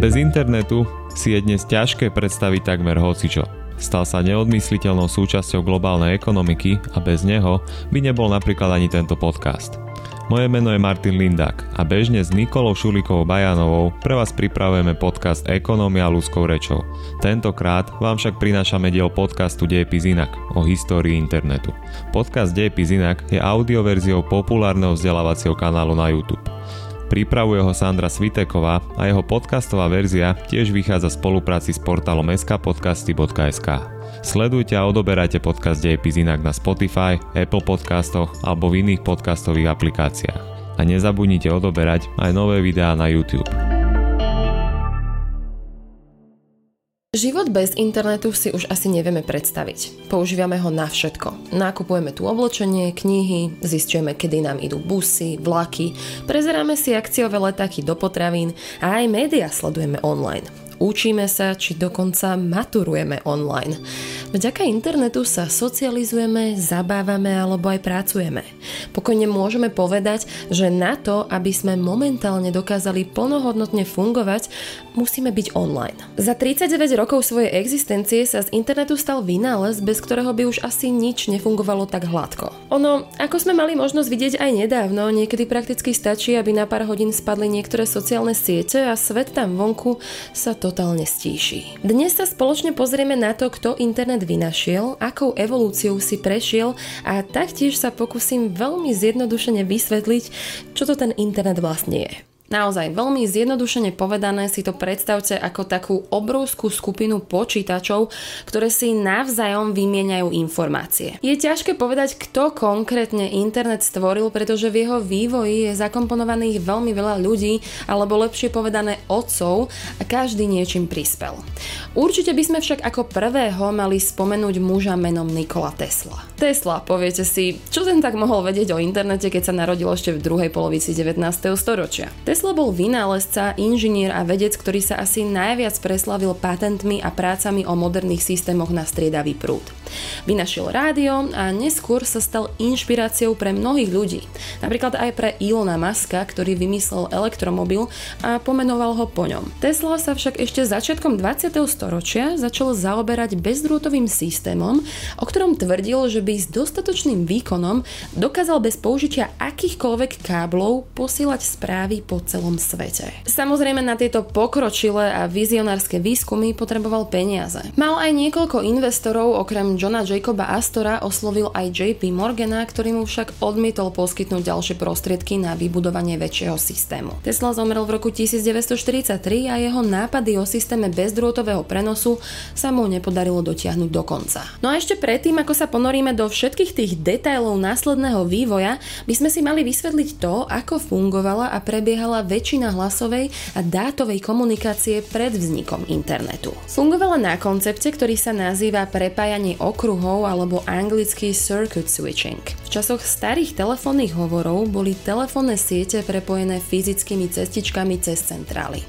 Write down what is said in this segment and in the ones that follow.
Bez internetu si je dnes ťažké predstaviť takmer hocičo. Stal sa neodmysliteľnou súčasťou globálnej ekonomiky a bez neho by nebol napríklad ani tento podcast. Moje meno je Martin Lindák a bežne s Nikolou Šulikovou Bajanovou pre vás pripravujeme podcast Ekonomia ľudskou rečou. Tentokrát vám však prinášame diel podcastu Dejepis inak o histórii internetu. Podcast Dejepis inak je audioverziou populárneho vzdelávacieho kanálu na YouTube. Pripravuje ho Sandra Sviteková a jeho podcastová verzia tiež vychádza v spolupráci s portálom skpodcasty.sk. Sledujte a odoberajte podcast Dejepis inak na Spotify, Apple podcastoch alebo v iných podcastových aplikáciách. A nezabudnite odoberať aj nové videá na YouTube. Život bez internetu si už asi nevieme predstaviť. Používame ho na všetko. Nakupujeme tu oblečenie, knihy, zistujeme, kedy nám idú busy, vlaky, prezeráme si akciové letáky do potravín a aj médiá sledujeme online. Učíme sa, či dokonca maturujeme online. Vďaka internetu sa socializujeme, zabávame alebo aj pracujeme. Pokojne môžeme povedať, že na to, aby sme momentálne dokázali plnohodnotne fungovať, musíme byť online. Za 39 rokov svojej existencie sa z internetu stal vynález, bez ktorého by už asi nič nefungovalo tak hladko. Ono, ako sme mali možnosť vidieť aj nedávno, niekedy prakticky stačí, aby na pár hodín spadli niektoré sociálne siete a svet tam vonku sa to totálne stíši. Dnes sa spoločne pozrieme na to, kto internet vynašiel, akou evolúciou si prešiel a taktiež sa pokúsim veľmi zjednodušene vysvetliť, čo to ten internet vlastne je. Naozaj veľmi zjednodušene povedané si to predstavte ako takú obrovskú skupinu počítačov, ktoré si navzájom vymieňajú informácie. Je ťažké povedať, kto konkrétne internet stvoril, pretože v jeho vývoji je zakomponovaných veľmi veľa ľudí, alebo lepšie povedané otcov a každý niečím prispel. Určite by sme však ako prvého mali spomenúť muža menom Nikola Tesla. Tesla, poviete si, čo ten tak mohol vedieť o internete, keď sa narodil ešte v druhej polovici 19. storočia. Tesla bol vynálezca, inžinier a vedec, ktorý sa asi najviac preslavil patentmi a prácami o moderných systémoch na striedavý prúd. Vynašiel rádio a neskôr sa stal inšpiráciou pre mnohých ľudí. Napríklad aj pre Ilona Maska, ktorý vymyslel elektromobil a pomenoval ho po ňom. Tesla sa však ešte začiatkom 20. storočia začal zaoberať bezdrôtovým systémom, o ktorom tvrdil, že by s dostatočným výkonom dokázal bez použitia akýchkoľvek káblov posielať správy po celom svete. Samozrejme na tieto pokročilé a vizionárske výskumy potreboval peniaze. Mal aj niekoľko investorov, okrem Johna Jacoba Astora oslovil aj JP Morgana, ktorý mu však odmietol poskytnúť ďalšie prostriedky na vybudovanie väčšieho systému. Tesla zomrel v roku 1943 a jeho nápady o systéme bezdrôtového prenosu sa mu nepodarilo dotiahnuť do konca. No a ešte predtým, ako sa ponoríme do všetkých tých detailov následného vývoja, by sme si mali vysvetliť to, ako fungovala a prebiehala väčšina hlasovej a dátovej komunikácie pred vznikom internetu. Fungovala na koncepte, ktorý sa nazýva prepájanie okruhov alebo anglicky circuit switching. V časoch starých telefónnych hovorov boli telefónne siete prepojené fyzickými cestičkami cez centrály.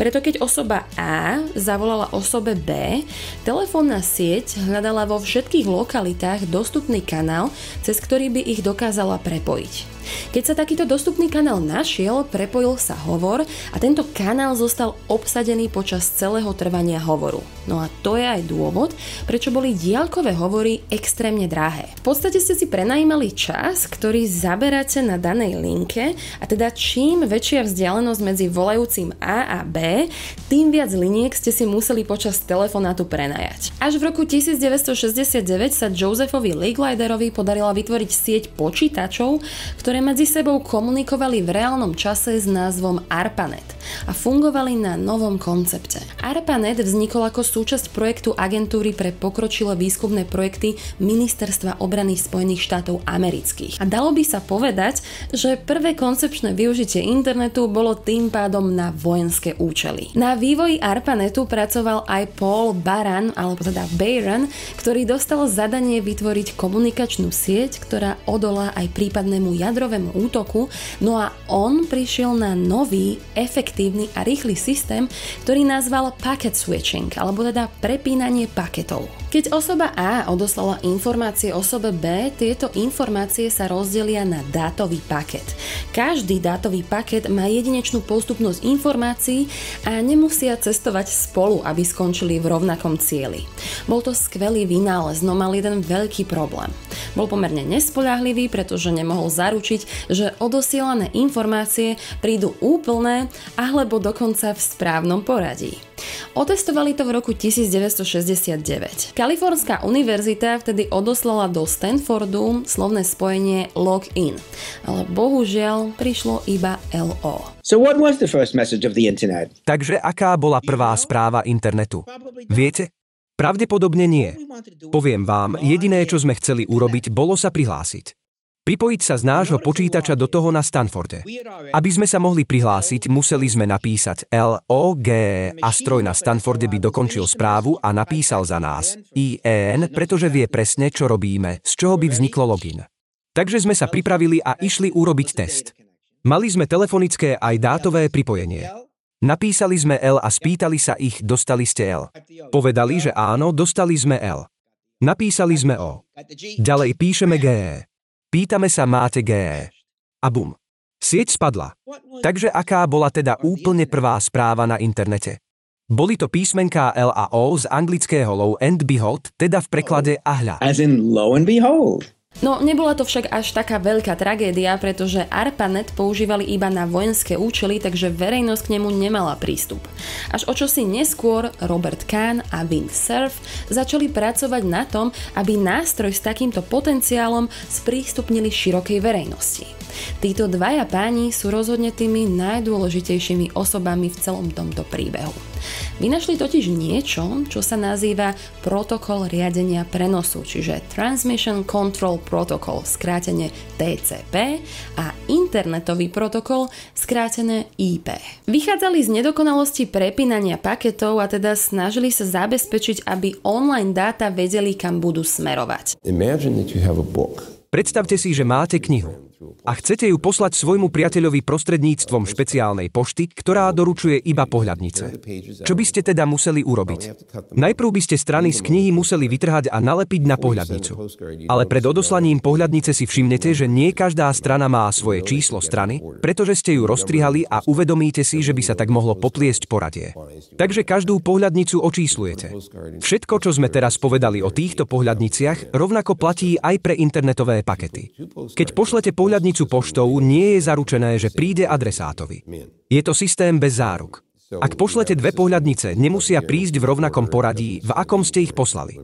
Preto keď osoba A zavolala osobe B, telefónna sieť hľadala vo všetkých lokalitách dostupný kanál, cez ktorý by ich dokázala prepojiť. Keď sa takýto dostupný kanál našiel, prepojil sa hovor a tento kanál zostal obsadený počas celého trvania hovoru. No a to je aj dôvod, prečo boli diaľkové hovory extrémne drahé. V podstate ste si prenajímali čas, ktorý zaberáte na danej linke a teda čím väčšia vzdialenosť medzi volajúcim A a B, tým viac liniek ste si museli počas telefonátu prenajať. Až v roku 1969 sa Josephovi Leagliderovi podarila vytvoriť sieť počítačov, ktoré medzi sebou komunikovali v reálnom čase s názvom ARPANET a fungovali na novom koncepte. ARPANET vznikol ako súčasť projektu agentúry pre pokročilé výskumné projekty Ministerstva obrany Spojených štátov amerických. A dalo by sa povedať, že prvé koncepčné využitie internetu bolo tým pádom na vojenské účely. Na vývoji ARPANETu pracoval aj Paul Baran, alebo teda Bayron, ktorý dostal zadanie vytvoriť komunikačnú sieť, ktorá odolá aj prípadnému jadrovému útoku, no a on prišiel na nový, efektívny a rýchly systém, ktorý nazval packet switching, alebo teda prepínanie paketov. Keď osoba A odoslala informácie osobe B, tieto informácie sa rozdelia na dátový paket. Každý dátový paket má jedinečnú postupnosť informácií a nemusia cestovať spolu, aby skončili v rovnakom cieli. Bol to skvelý vynález, no mal jeden veľký problém. Bol pomerne nespoľahlivý, pretože nemohol zaručiť, že odosielané informácie prídu úplné alebo dokonca v správnom poradí. Otestovali to v roku 1969. Kalifornská univerzita vtedy odoslala do Stanfordu slovné spojenie login, ale bohužiaľ prišlo iba LO. So what was the first message of the internet? Takže aká bola prvá správa internetu? Viete? Pravdepodobne nie. Poviem vám, jediné, čo sme chceli urobiť, bolo sa prihlásiť. Pripojiť sa z nášho počítača do toho na Stanforde. Aby sme sa mohli prihlásiť, museli sme napísať LOG a stroj na Stanforde by dokončil správu a napísal za nás IN, pretože vie presne, čo robíme, z čoho by vzniklo login. Takže sme sa pripravili a išli urobiť test. Mali sme telefonické aj dátové pripojenie. Napísali sme L a spýtali sa ich, dostali ste L. Povedali, že áno, dostali sme L. Napísali sme O. Ďalej píšeme GE. Pýtame sa, máte GE. A bum. Sieť spadla. Takže aká bola teda úplne prvá správa na internete? Boli to písmenká L a O z anglického low and behold, teda v preklade ahľa. As in lo and behold. No, nebola to však až taká veľká tragédia, pretože ARPANET používali iba na vojenské účely, takže verejnosť k nemu nemala prístup. Až o čosi neskôr Robert Kahn a Vint Cerf začali pracovať na tom, aby nástroj s takýmto potenciálom sprístupnili širokej verejnosti. Títo dvaja páni sú rozhodne tými najdôležitejšími osobami v celom tomto príbehu. Vynašli totiž niečo, čo sa nazýva protokol riadenia prenosu, čiže Transmission Control Protocol, skrátene TCP, a internetový protokol, skrátené IP. Vychádzali z nedokonalosti prepínania paketov a teda snažili sa zabezpečiť, aby online dáta vedeli, kam budú smerovať. Predstavte si, že máte knihu a chcete ju poslať svojmu priateľovi prostredníctvom špeciálnej pošty, ktorá doručuje iba pohľadnice. Čo by ste teda museli urobiť? Najprv by ste strany z knihy museli vytrhať a nalepiť na pohľadnicu. Ale pred odoslaním pohľadnice si všimnete, že nie každá strana má svoje číslo strany, pretože ste ju roztrihali a uvedomíte si, že by sa tak mohlo popliesť poradie. Takže každú pohľadnicu očíslujete. Všetko, čo sme teraz povedali o týchto pohľadniciach, rovnako platí aj pre internetové pakety. Keď pošlete pohľadnicu pohľadnicu poštou nie je zaručené, že príde adresátovi. Je to systém bez záruk. Ak pošlete dve pohľadnice, nemusia prísť v rovnakom poradí, v akom ste ich poslali.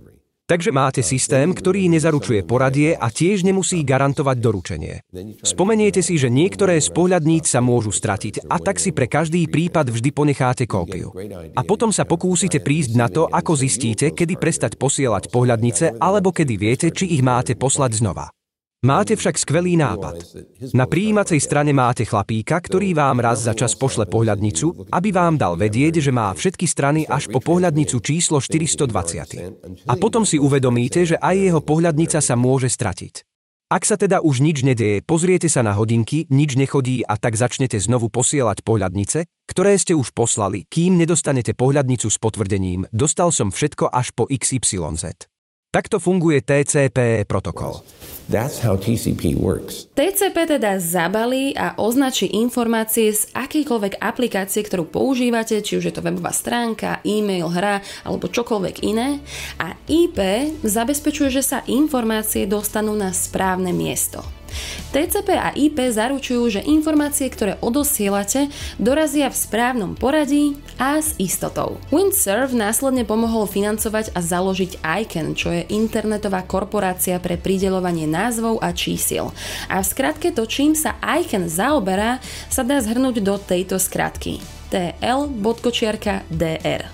Takže máte systém, ktorý nezaručuje poradie a tiež nemusí garantovať doručenie. Spomeniete si, že niektoré z pohľadníc sa môžu stratiť a tak si pre každý prípad vždy ponecháte kópiu. A potom sa pokúsite prísť na to, ako zistíte, kedy prestať posielať pohľadnice alebo kedy viete, či ich máte poslať znova. Máte však skvelý nápad. Na prijímacej strane máte chlapíka, ktorý vám raz za čas pošle pohľadnicu, aby vám dal vedieť, že má všetky strany až po pohľadnicu číslo 420. A potom si uvedomíte, že aj jeho pohľadnica sa môže stratiť. Ak sa teda už nič nedeje, pozriete sa na hodinky, nič nechodí a tak začnete znovu posielať pohľadnice, ktoré ste už poslali, kým nedostanete pohľadnicu s potvrdením. Dostal som všetko až po XYZ. Takto funguje TCP protokol. That's how TCP works. TCP teda zabalí a označí informácie z akýkoľvek aplikácie, ktorú používate, či už je to webová stránka, e-mail, hra alebo čokoľvek iné. A IP zabezpečuje, že sa informácie dostanú na správne miesto. TCP a IP zaručujú, že informácie, ktoré odosielate, dorazia v správnom poradí a s istotou. Windsurf následne pomohol financovať a založiť ICANN, čo je internetová korporácia pre pridelovanie názvov a čísiel. A v skratke to, čím sa ICANN zaoberá, sa dá zhrnúť do tejto skratky. TL.dr.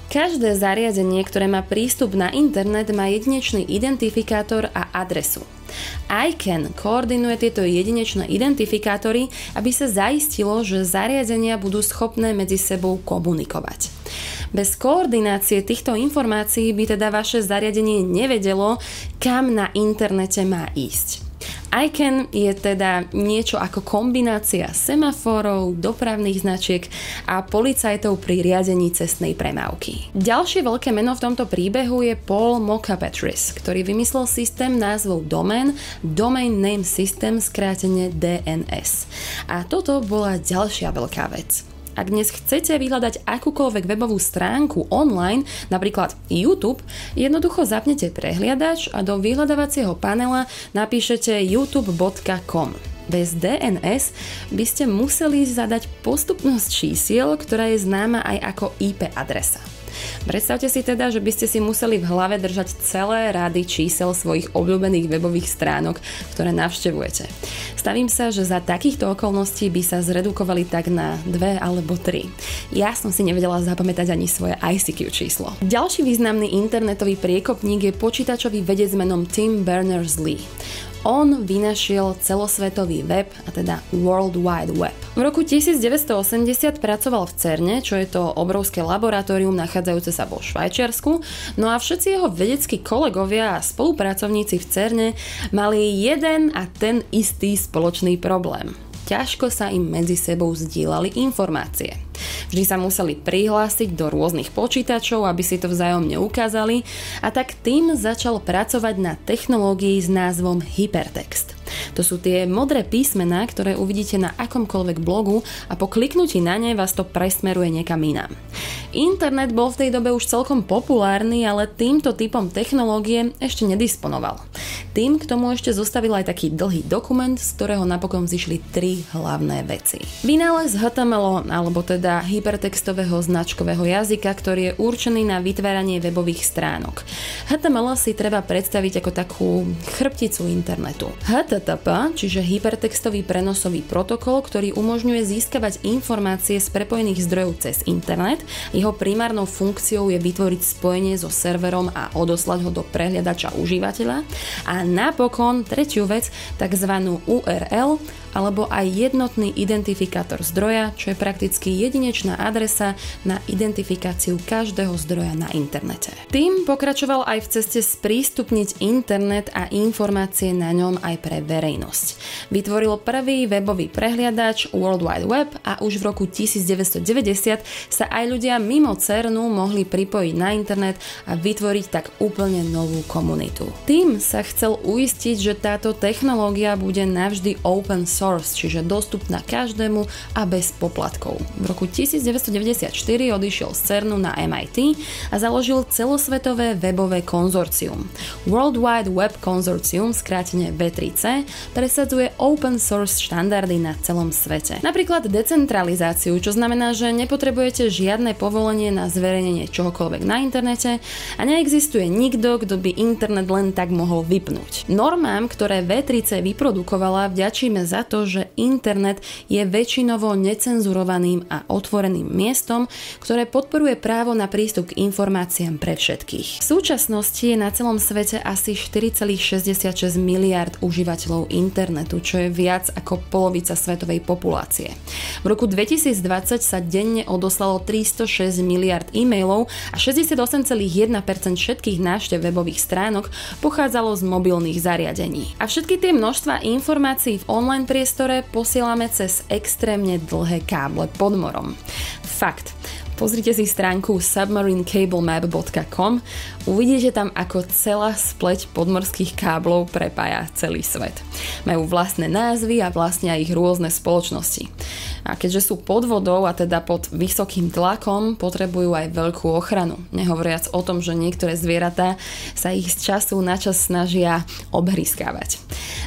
Každé zariadenie, ktoré má prístup na internet, má jedinečný identifikátor a adresu. ICANN koordinuje tieto jedinečné identifikátory, aby sa zaistilo, že zariadenia budú schopné medzi sebou komunikovať. Bez koordinácie týchto informácií by teda vaše zariadenie nevedelo, kam na internete má ísť. ICANN je teda niečo ako kombinácia semaforov, dopravných značiek a policajtov pri riadení cestnej premávky. Ďalšie veľké meno v tomto príbehu je Paul Mokapetris, ktorý vymyslel systém názvov Domain, Domain Name System, skrátene DNS. A toto bola ďalšia veľká vec. Ak dnes chcete vyhľadať akúkoľvek webovú stránku online, napríklad YouTube, jednoducho zapnete prehliadač a do vyhľadávacieho panela napíšete youtube.com. Bez DNS by ste museli zadať postupnosť čísiel, ktorá je známa aj ako IP adresa. Predstavte si teda, že by ste si museli v hlave držať celé rady čísel svojich obľúbených webových stránok, ktoré navštevujete. Stavím sa, že za takýchto okolností by sa zredukovali tak na dve alebo tri. Ja som si nevedela zapamätať ani svoje ICQ číslo. Ďalší významný internetový priekopník je počítačový vedec menom Tim Berners-Lee. On vynašiel celosvetový web, a teda World Wide Web. V roku 1980 pracoval v CERNE, čo je to obrovské laboratórium nachádzajúce sa vo Švajčiarsku, no a všetci jeho vedeckí kolegovia a spolupracovníci v CERNE mali jeden a ten istý spoločný problém ťažko sa im medzi sebou zdieľali informácie. Vždy sa museli prihlásiť do rôznych počítačov, aby si to vzájomne ukázali a tak tým začal pracovať na technológii s názvom Hypertext. To sú tie modré písmená, ktoré uvidíte na akomkoľvek blogu a po kliknutí na ne vás to presmeruje niekam inám. Internet bol v tej dobe už celkom populárny, ale týmto typom technológie ešte nedisponoval. Tým k tomu ešte zostavil aj taký dlhý dokument, z ktorého napokon zišli tri hlavné veci. Vynález HTML, alebo teda hypertextového značkového jazyka, ktorý je určený na vytváranie webových stránok. HTML si treba predstaviť ako takú chrbticu internetu. HTTP, čiže hypertextový prenosový protokol, ktorý umožňuje získavať informácie z prepojených zdrojov cez internet, jeho primárnou funkciou je vytvoriť spojenie so serverom a odoslať ho do prehliadača užívateľa a napokon tretiu vec, tzv. URL alebo aj jednotný identifikátor zdroja, čo je prakticky jedinečná adresa na identifikáciu každého zdroja na internete. Tým pokračoval aj v ceste sprístupniť internet a informácie na ňom aj pre verejnosť. Vytvoril prvý webový prehliadač World Wide Web a už v roku 1990 sa aj ľudia mimo CERNu mohli pripojiť na internet a vytvoriť tak úplne novú komunitu. Tým sa chcel uistiť, že táto technológia bude navždy open source source, čiže dostupná každému a bez poplatkov. V roku 1994 odišiel z CERNu na MIT a založil celosvetové webové konzorcium. World Wide Web Consortium, skrátene V3C, presadzuje open source štandardy na celom svete. Napríklad decentralizáciu, čo znamená, že nepotrebujete žiadne povolenie na zverejnenie čohokoľvek na internete a neexistuje nikto, kto by internet len tak mohol vypnúť. Normám, ktoré V3C vyprodukovala, vďačíme za to, že internet je väčšinovo necenzurovaným a otvoreným miestom, ktoré podporuje právo na prístup k informáciám pre všetkých. V súčasnosti je na celom svete asi 4,66 miliard užívateľov internetu, čo je viac ako polovica svetovej populácie. V roku 2020 sa denne odoslalo 306 miliard e-mailov a 68,1% všetkých návštev webových stránok pochádzalo z mobilných zariadení. A všetky tie množstva informácií v online priestore posielame cez extrémne dlhé káble pod morom. Fakt. Pozrite si stránku submarinecablemap.com, uvidíte tam, ako celá spleť podmorských káblov prepája celý svet. Majú vlastné názvy a aj ich rôzne spoločnosti. A keďže sú pod vodou a teda pod vysokým tlakom, potrebujú aj veľkú ochranu. Nehovoriac o tom, že niektoré zvieratá sa ich z času na čas snažia obhryskávať.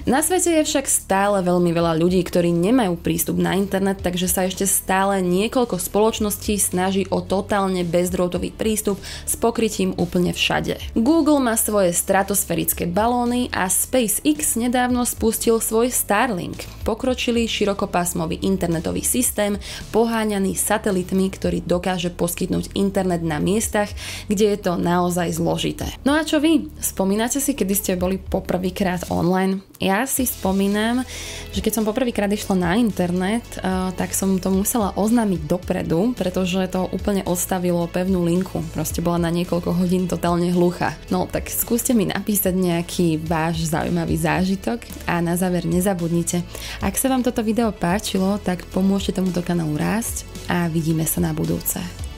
Na svete je však stále veľmi veľa ľudí, ktorí nemajú prístup na internet, takže sa ešte stále niekoľko spoločností snaží o totálne bezdrôtový prístup s pokrytím úplne všade. Google má svoje stratosferické balóny a SpaceX nedávno spustil svoj Starlink, pokročilý širokopásmový internetový systém poháňaný satelitmi, ktorý dokáže poskytnúť internet na miestach, kde je to naozaj zložité. No a čo vy? Spomínate si, kedy ste boli poprvýkrát online? Ja si spomínam, že keď som poprvýkrát išla na internet, uh, tak som to musela oznámiť dopredu, pretože to úplne odstavilo pevnú linku. Proste bola na niekoľko hodín totálne hlucha. No tak skúste mi napísať nejaký váš zaujímavý zážitok a na záver nezabudnite. Ak sa vám toto video páčilo, tak pomôžte tomuto kanálu rásť a vidíme sa na budúce.